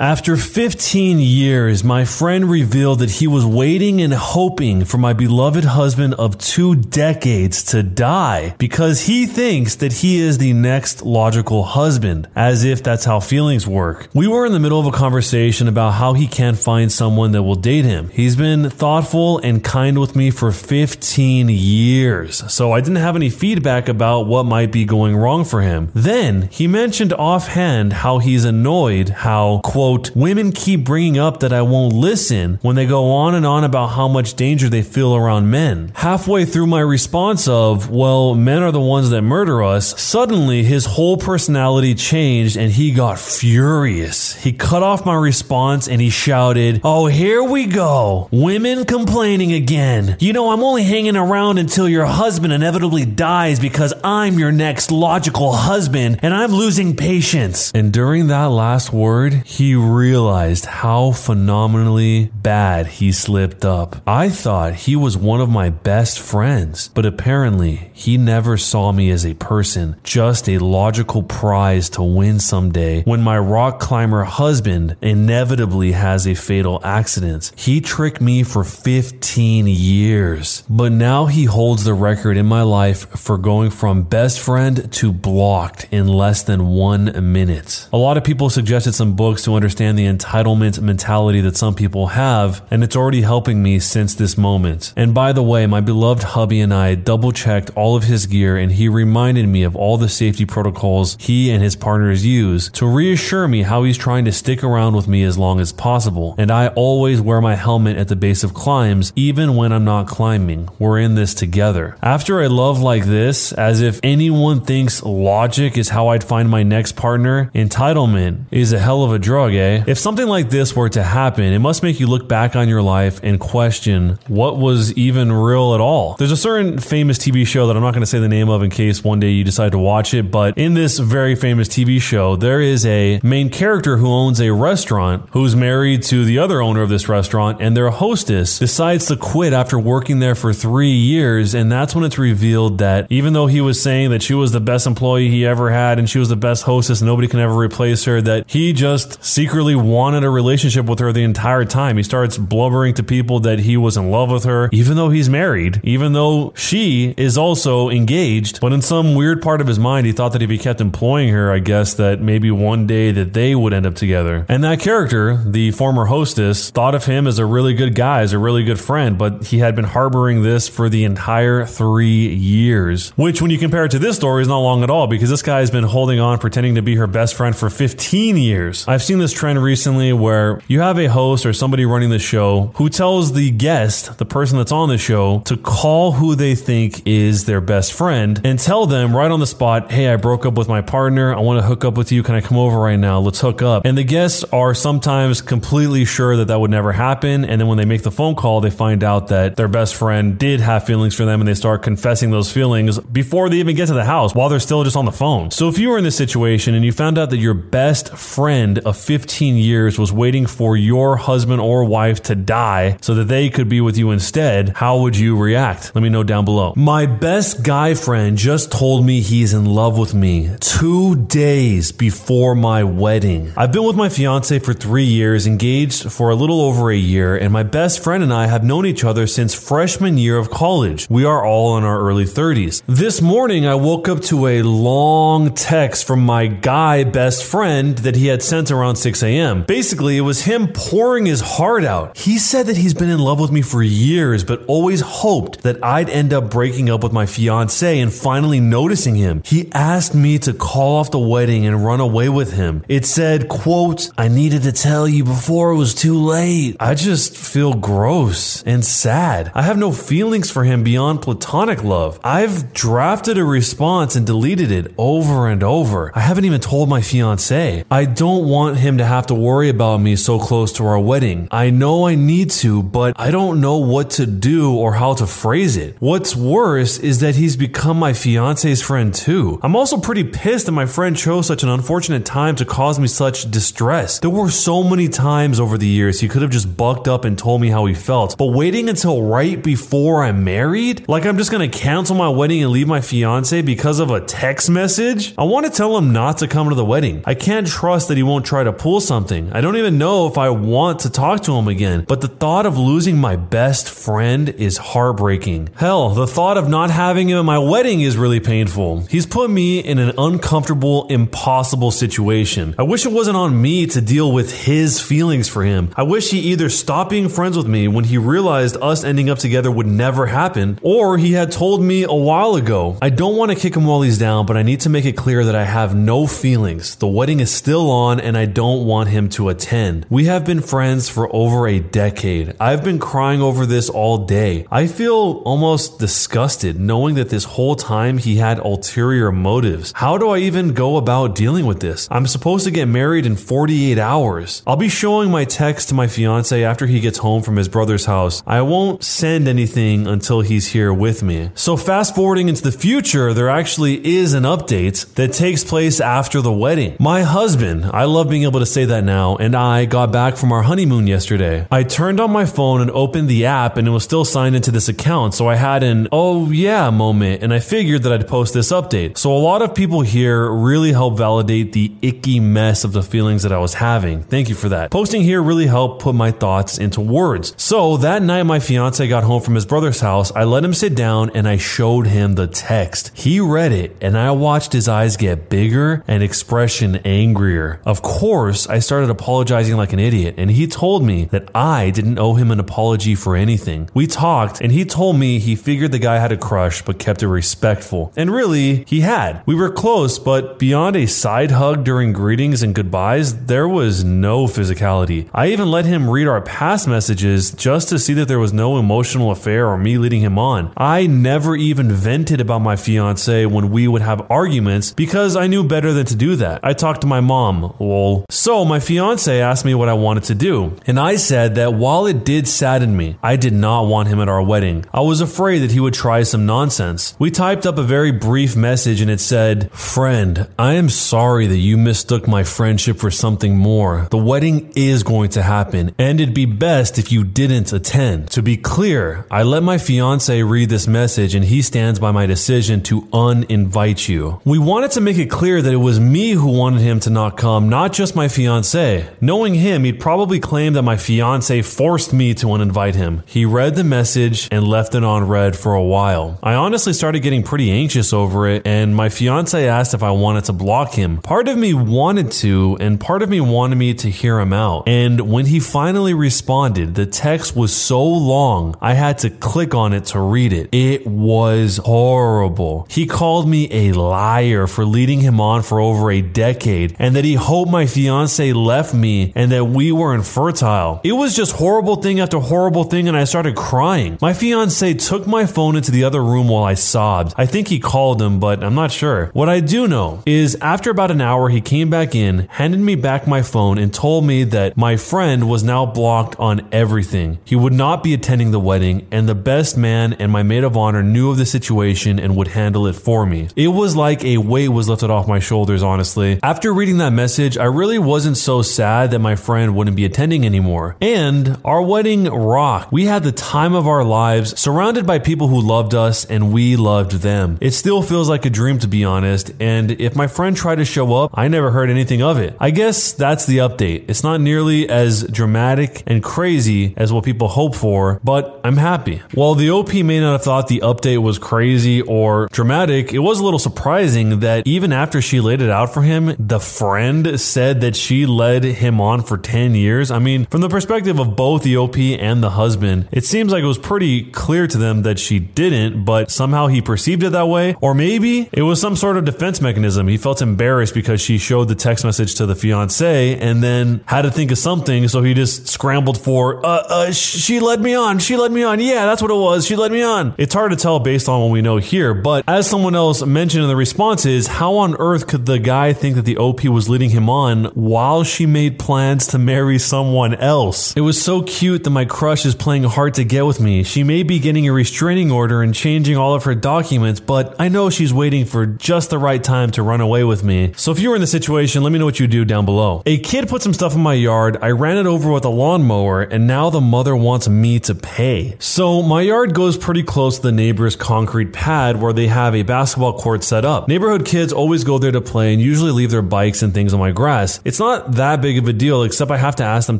After 15 years, my friend revealed that he was waiting and hoping for my beloved husband of two decades to die because he thinks that he is the next logical husband, as if that's how feelings work. We were in the middle of a conversation about how he can't find someone that will date him. He's been thoughtful and kind with me for 15 years, so I didn't have any feedback about what might be going wrong for him. Then he mentioned offhand how he's annoyed how, quote, quote, women keep bringing up that I won't listen when they go on and on about how much danger they feel around men. Halfway through my response of, well, men are the ones that murder us, suddenly his whole personality changed and he got furious. He cut off my response and he shouted, oh, here we go. Women complaining again. You know, I'm only hanging around until your husband inevitably dies because I'm your next logical husband and I'm losing patience. And during that last word, he realized how phenomenally bad he slipped up. I thought he was one of my best friends, but apparently he never saw me as a person, just a logical prize to win someday when my rock climber husband inevitably has a fatal accident. He tricked me for 15 years, but now he holds the record in my life for going from best friend to blocked in less than one minute. A lot of people suggested some books to understand the entitlement mentality that some people have, and it's already helping me since this moment. And by the way, my beloved hubby and I double checked all of his gear, and he reminded me of all the safety protocols he and his partners use to reassure me how he's trying to stick around with me as long as possible. And I always wear my helmet at the base of climbs, even when I'm not climbing. We're in this together. After a love like this, as if anyone thinks logic is how I'd find my next partner, entitlement is a hell of a drug, if something like this were to happen, it must make you look back on your life and question what was even real at all. There's a certain famous TV show that I'm not going to say the name of in case one day you decide to watch it, but in this very famous TV show, there is a main character who owns a restaurant who's married to the other owner of this restaurant, and their hostess decides to quit after working there for three years. And that's when it's revealed that even though he was saying that she was the best employee he ever had and she was the best hostess, nobody can ever replace her, that he just secretly wanted a relationship with her the entire time. He starts blubbering to people that he was in love with her, even though he's married, even though she is also engaged. But in some weird part of his mind, he thought that if he kept employing her, I guess that maybe one day that they would end up together. And that character, the former hostess, thought of him as a really good guy, as a really good friend, but he had been harboring this for the entire three years. Which, when you compare it to this story, is not long at all because this guy has been holding on, pretending to be her best friend for 15 years. I've seen this trend recently where you have a host or somebody running the show who tells the guest, the person that's on the show, to call who they think is their best friend and tell them right on the spot, hey, I broke up with my partner. I want to hook up with you. Can I come over right now? Let's hook up. And the guests are sometimes completely sure that that would never happen. And then when they make the phone call, they find out that their best friend did have feelings for them and they start confessing those feelings before they even get to the house while they're still just on the phone. So if you were in this situation and you found out that your best friend of 15 15 years was waiting for your husband or wife to die so that they could be with you instead, how would you react? Let me know down below. My best guy friend just told me he's in love with me two days before my wedding. I've been with my fiance for three years, engaged for a little over a year, and my best friend and I have known each other since freshman year of college. We are all in our early 30s. This morning, I woke up to a long text from my guy best friend that he had sent around 6 6 a.m. Basically, it was him pouring his heart out. He said that he's been in love with me for years, but always hoped that I'd end up breaking up with my fiance and finally noticing him. He asked me to call off the wedding and run away with him. It said, quote, I needed to tell you before it was too late. I just feel gross and sad. I have no feelings for him beyond platonic love. I've drafted a response and deleted it over and over. I haven't even told my fiance. I don't want him to have to worry about me so close to our wedding. I know I need to, but I don't know what to do or how to phrase it. What's worse is that he's become my fiance's friend too. I'm also pretty pissed that my friend chose such an unfortunate time to cause me such distress. There were so many times over the years he could have just bucked up and told me how he felt, but waiting until right before I'm married? Like I'm just gonna cancel my wedding and leave my fiance because of a text message? I want to tell him not to come to the wedding. I can't trust that he won't try to pull pull something. I don't even know if I want to talk to him again, but the thought of losing my best friend is heartbreaking. Hell, the thought of not having him at my wedding is really painful. He's put me in an uncomfortable, impossible situation. I wish it wasn't on me to deal with his feelings for him. I wish he either stopped being friends with me when he realized us ending up together would never happen, or he had told me a while ago. I don't want to kick him while he's down, but I need to make it clear that I have no feelings. The wedding is still on and I don't want him to attend. We have been friends for over a decade. I've been crying over this all day. I feel almost disgusted knowing that this whole time he had ulterior motives. How do I even go about dealing with this? I'm supposed to get married in 48 hours. I'll be showing my text to my fiance after he gets home from his brother's house. I won't send anything until he's here with me. So fast forwarding into the future, there actually is an update that takes place after the wedding. My husband, I love being able to say that now, and I got back from our honeymoon yesterday. I turned on my phone and opened the app and it was still signed into this account, so I had an oh yeah moment and I figured that I'd post this update. So a lot of people here really helped validate the icky mess of the feelings that I was having. Thank you for that. Posting here really helped put my thoughts into words. So that night my fiance got home from his brother's house, I let him sit down and I showed him the text. He read it and I watched his eyes get bigger and expression angrier. Of course, I started apologizing like an idiot and he told me that I didn't owe him an apology for anything. We talked and he told me he figured the guy had a crush but kept it respectful. And really, he had. We were close, but beyond a side hug during greetings and goodbyes, there was no physicality. I even let him read our past messages just to see that there was no emotional affair or me leading him on. I never even vented about my fiance when we would have arguments because I knew better than to do that. I talked to my mom, lol. So my fiance asked me what I wanted to do, and I said that while it did sadden me, I did not want him at our wedding. I was afraid that he would try some nonsense. We typed up a very brief message and it said, Friend, I am sorry that you mistook my friendship for something more. The wedding is going to happen, and it'd be best if you didn't attend. To be clear, I let my fiance read this message and he stands by my decision to uninvite you. We wanted to make it clear that it was me who wanted him to not come, not just my fiance. Knowing him, he'd probably claim that my fiance forced me to uninvite him. He read the message and left it on read for a while. I honestly started getting pretty anxious over it, and my fiance asked if I wanted to block him. Part of me wanted to, and part of me wanted me to hear him out. And when he finally responded, the text was so long, I had to click on it to read it. It was horrible. He called me a liar for leading him on for over a decade, and that he hoped my fiance left me and that we were infertile. It was just horrible thing after horrible thing, and I started crying. My fiance took my phone into the other room while I sobbed. I think he called him, but I'm not sure. What I do know is after about an hour, he came back in, handed me back my phone, and told me that my friend was now blocked on everything. He would not be attending the wedding, and the best man and my maid of honor knew of the situation and would handle it for me. It was like a weight was lifted off my shoulders, honestly. After reading that message, I really wasn't so sad that my friend wouldn't be attending anymore. And our wedding rocked. We had the time of our lives, surrounded by people who loved us, and we loved them. It still feels like a dream, to be honest, and if my friend tried to show up, I never heard anything of it. I guess that's the update. It's not nearly as dramatic and crazy as what people hope for, but I'm happy. While the OP may not have thought the update was crazy or dramatic, it was a little surprising that even after she laid it out for him, the friend said that she led him on for 10 years. I mean, from the perspective of both the OP and the husband, it seems like it was pretty clear to them that she didn't, but somehow he perceived it that way. Or maybe it was some sort of defense mechanism. He felt embarrassed because she showed the text message to the fiance and then had to think of something, so he just scrambled for, uh, uh, she led me on, she led me on. Yeah, that's what it was. She led me on. It's hard to tell based on what we know here, but as someone else mentioned in the responses, how on earth could the guy think that the OP was leading him on while she made plans to marry someone else? It was so cute that my crush is playing hard to get with me. She may be getting a restraining order and changing all of her documents, but I know she's waiting for just the right time to run away with me. So if you were in the situation, let me know what you do down below. A kid put some stuff in my yard. I ran it over with a lawnmower, and now the mother wants me to pay. So my yard goes pretty close to the neighbor's concrete pad where they have a basketball court set up. Neighborhood kids always go there to play and usually leave their bikes and things on my grass. It's not that big of a deal, except I have to ask them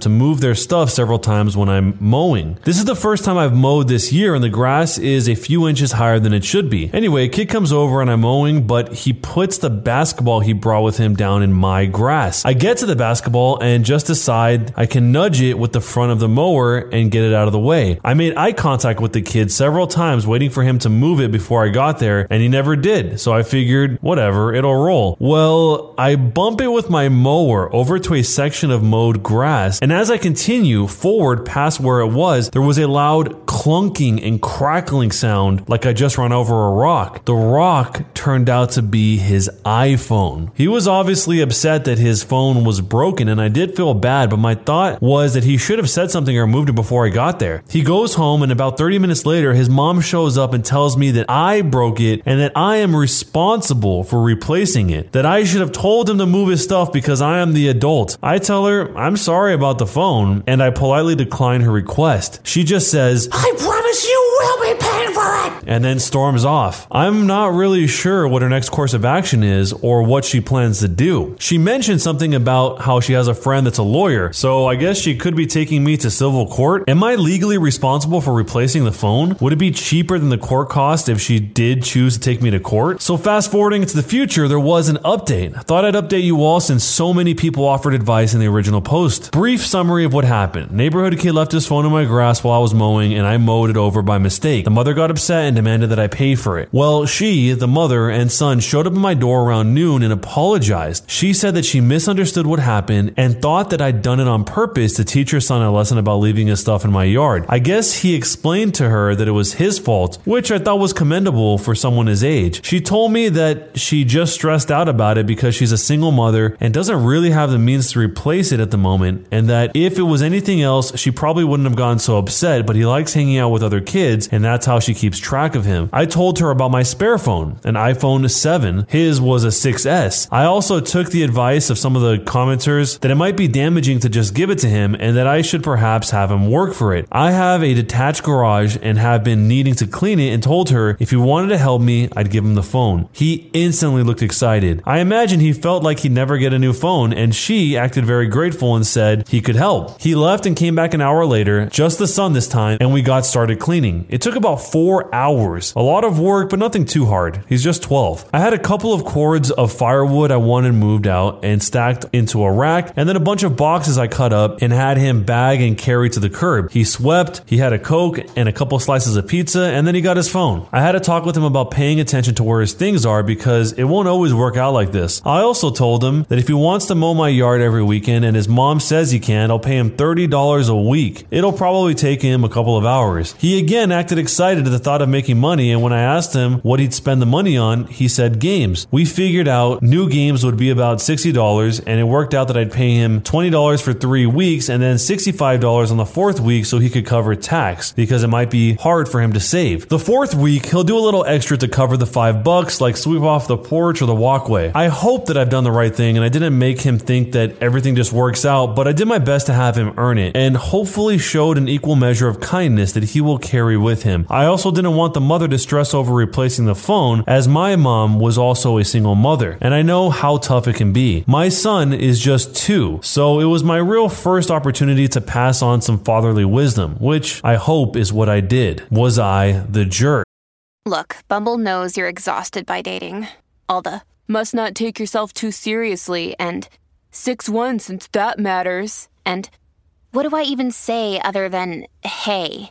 to move their stuff several times when I'm mowing. This is the first time I've mowed this year, and the grass is a few inches higher than it should be. Anyway, a kid comes over and I'm mowing, but he puts the basketball he brought with him down in my grass. I get to the basketball and just decide I can nudge it with the front of the mower and get it out of the way. I made eye contact with the kid several times, waiting for him to move it before I got there, and he never did. So I figured, whatever, it'll roll. Well, I bump it with my mower over to a section of mowed grass, and as I continue forward past where it was, there was a loud clunking and crackling sound like I just run over a rock. The rock turned out to be his iPhone. He was obviously upset that his phone was broken, and I did feel bad, but my thought was that he should have said something or moved it before I got there. He goes home, and about 30 minutes later, his mom shows up and tells me that I broke it and that I am responsible for replacing it. That I should have told him to move his stuff because I am the adult. I tell her I'm sorry about the phone, and I politely decline her request. She just says, I promise you will be paying for it. and then storms off. I'm not really sure what her next course of action is or what she plans to do. She mentioned something about how she has a friend that's a lawyer, so I guess she could be taking me to civil court. Am I legally responsible for replacing the phone? Would it be cheaper than the court cost if she did choose to take me to court? So, fast forwarding to the future, there was an update. I thought I'd update you all since so many people offered advice in the original post. Brief summary of what happened Neighborhood kid left his phone in my grass while I was mowing, and I mowed it over by mistake. The mother got upset and demanded that I pay for it. Well, she, the mother, and son showed up at my door around noon and apologized. She said that she misunderstood what happened and thought that I'd done it on purpose to teach her son a lesson about leaving his stuff in my yard. I guess he explained to her that it was his fault, which I thought was commendable for someone his age. She told me that she just stressed out about it because she's a single mother and doesn't really have the means to replace it at the moment, and that if it was anything else, she probably wouldn't have gotten so upset, but he likes hanging out with other kids, and that's how she keeps track of him. I told her about my spare phone, an iPhone 7. His was a 6S. I also took the advice of some of the commenters that it might be damaging to just give it to him and that I should perhaps have him work for it. I have a detached garage and have been needing to clean it and told her if he wanted to help me, I'd give him the phone. He instantly looked excited. I imagine he felt like he'd never get a new phone and she acted very grateful and said he could help. He left and came back an hour later, just the son this time, and we got started cleaning. It took about four hours. A lot of work, but nothing too hard. He's just 12. I had a couple of cords of firewood I wanted moved out and stacked into a rack, and then a bunch of boxes I cut up and had him bag and carry to the curb. He swept, he had a Coke and a couple slices of pizza, and then he got his phone. I had to talk with him about paying attention to where his things are because it won't always work out like this. I also told him that if he wants to mow my yard every weekend and his mom says he can, I'll pay him $30 a week. It'll probably take him a couple of hours. He again acted excited at the thought of making money, and when I asked him what he'd spend the money on, he said games. We figured out new games would be about $60, and it worked out that I'd pay him $20 for three weeks and then $65 on the fourth week so he could cover tax because it might be hard for him to save. The fourth week, he'll do a little extra to cover the five bucks, like sweep off the porch or the walkway. I hope that I've done the right thing and I didn't make him think that everything just works out, but I did my best to have him earn it and hopefully showed an equal measure of kindness that he will carry with him. I also didn't want the mother to stress over replacing the phone as my mom was also a single mother and I know how tough it can be. My son is just two, so it was my real first opportunity to pass on some fatherly wisdom, which I hope is what I did. Was I the jerk? Look, Bumble knows you're exhausted by dating. All the must not take yourself too seriously and 6 1 since that matters. And what do I even say other than hey?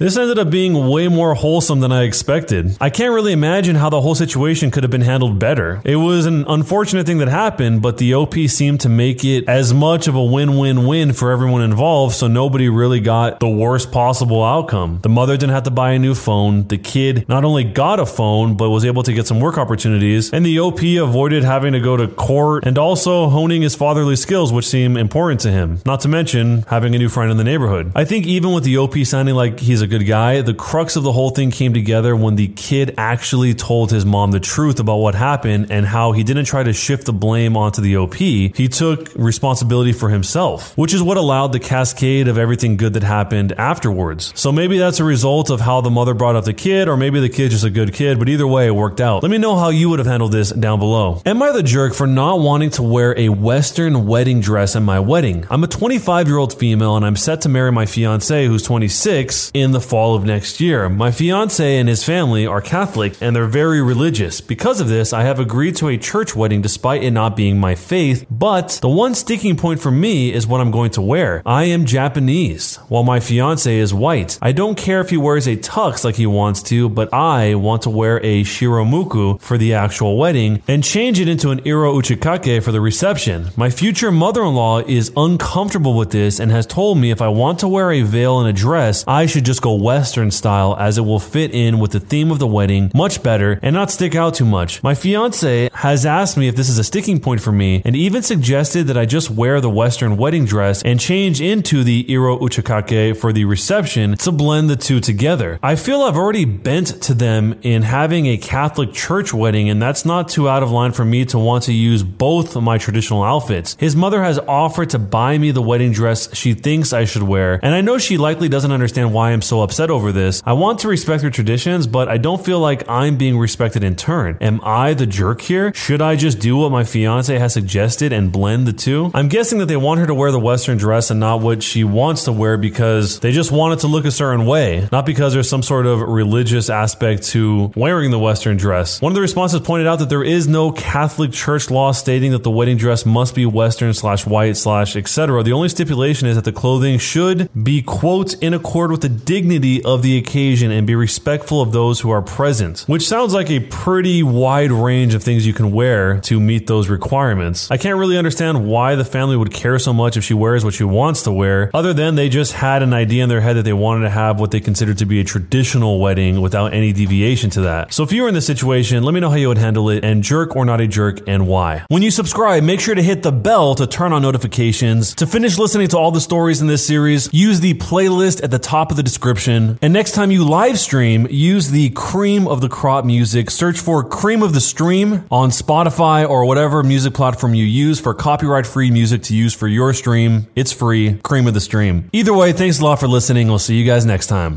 This ended up being way more wholesome than I expected. I can't really imagine how the whole situation could have been handled better. It was an unfortunate thing that happened, but the OP seemed to make it as much of a win win win for everyone involved, so nobody really got the worst possible outcome. The mother didn't have to buy a new phone. The kid not only got a phone, but was able to get some work opportunities. And the OP avoided having to go to court and also honing his fatherly skills, which seem important to him. Not to mention having a new friend in the neighborhood. I think even with the OP sounding like he's a good guy. The crux of the whole thing came together when the kid actually told his mom the truth about what happened and how he didn't try to shift the blame onto the OP. He took responsibility for himself, which is what allowed the cascade of everything good that happened afterwards. So maybe that's a result of how the mother brought up the kid, or maybe the kid's just a good kid, but either way, it worked out. Let me know how you would have handled this down below. Am I the jerk for not wanting to wear a Western wedding dress at my wedding? I'm a 25 year old female and I'm set to marry my fiance, who's 26, in the fall of next year. My fiance and his family are Catholic and they're very religious. Because of this, I have agreed to a church wedding despite it not being my faith. But the one sticking point for me is what I'm going to wear. I am Japanese, while my fiance is white. I don't care if he wears a tux like he wants to, but I want to wear a shiromuku for the actual wedding and change it into an iro uchikake for the reception. My future mother-in-law is uncomfortable with this and has told me if I want to wear a veil and a dress, I should just go Western style as it will fit in with the theme of the wedding much better and not stick out too much. My fiance has asked me if this is a sticking point for me and even suggested that I just wear the Western wedding dress and change into the Iro Uchikake for the reception to blend the two together. I feel I've already bent to them in having a Catholic church wedding and that's not too out of line for me to want to use both my traditional outfits. His mother has offered to buy me the wedding dress she thinks I should wear and I know she likely doesn't understand why I'm so upset over this. I want to respect her traditions, but I don't feel like I'm being respected in turn. Am I the jerk here? Should I just do what my fiance has suggested and blend the two? I'm guessing that they want her to wear the Western dress and not what she wants to wear because they just want it to look a certain way, not because there's some sort of religious aspect to wearing the Western dress. One of the responses pointed out that there is no Catholic church law stating that the wedding dress must be Western slash white slash etc. The only stipulation is that the clothing should be, quote, in accord with the dignity of the occasion and be respectful of those who are present, which sounds like a pretty wide range of things you can wear to meet those requirements. I can't really understand why the family would care so much if she wears what she wants to wear, other than they just had an idea in their head that they wanted to have what they considered to be a traditional wedding without any deviation to that. So if you were in this situation, let me know how you would handle it and jerk or not a jerk and why. When you subscribe, make sure to hit the bell to turn on notifications. To finish listening to all the stories in this series, use the playlist at the top of the description. And next time you live stream, use the cream of the crop music. Search for cream of the stream on Spotify or whatever music platform you use for copyright free music to use for your stream. It's free. Cream of the stream. Either way, thanks a lot for listening. We'll see you guys next time.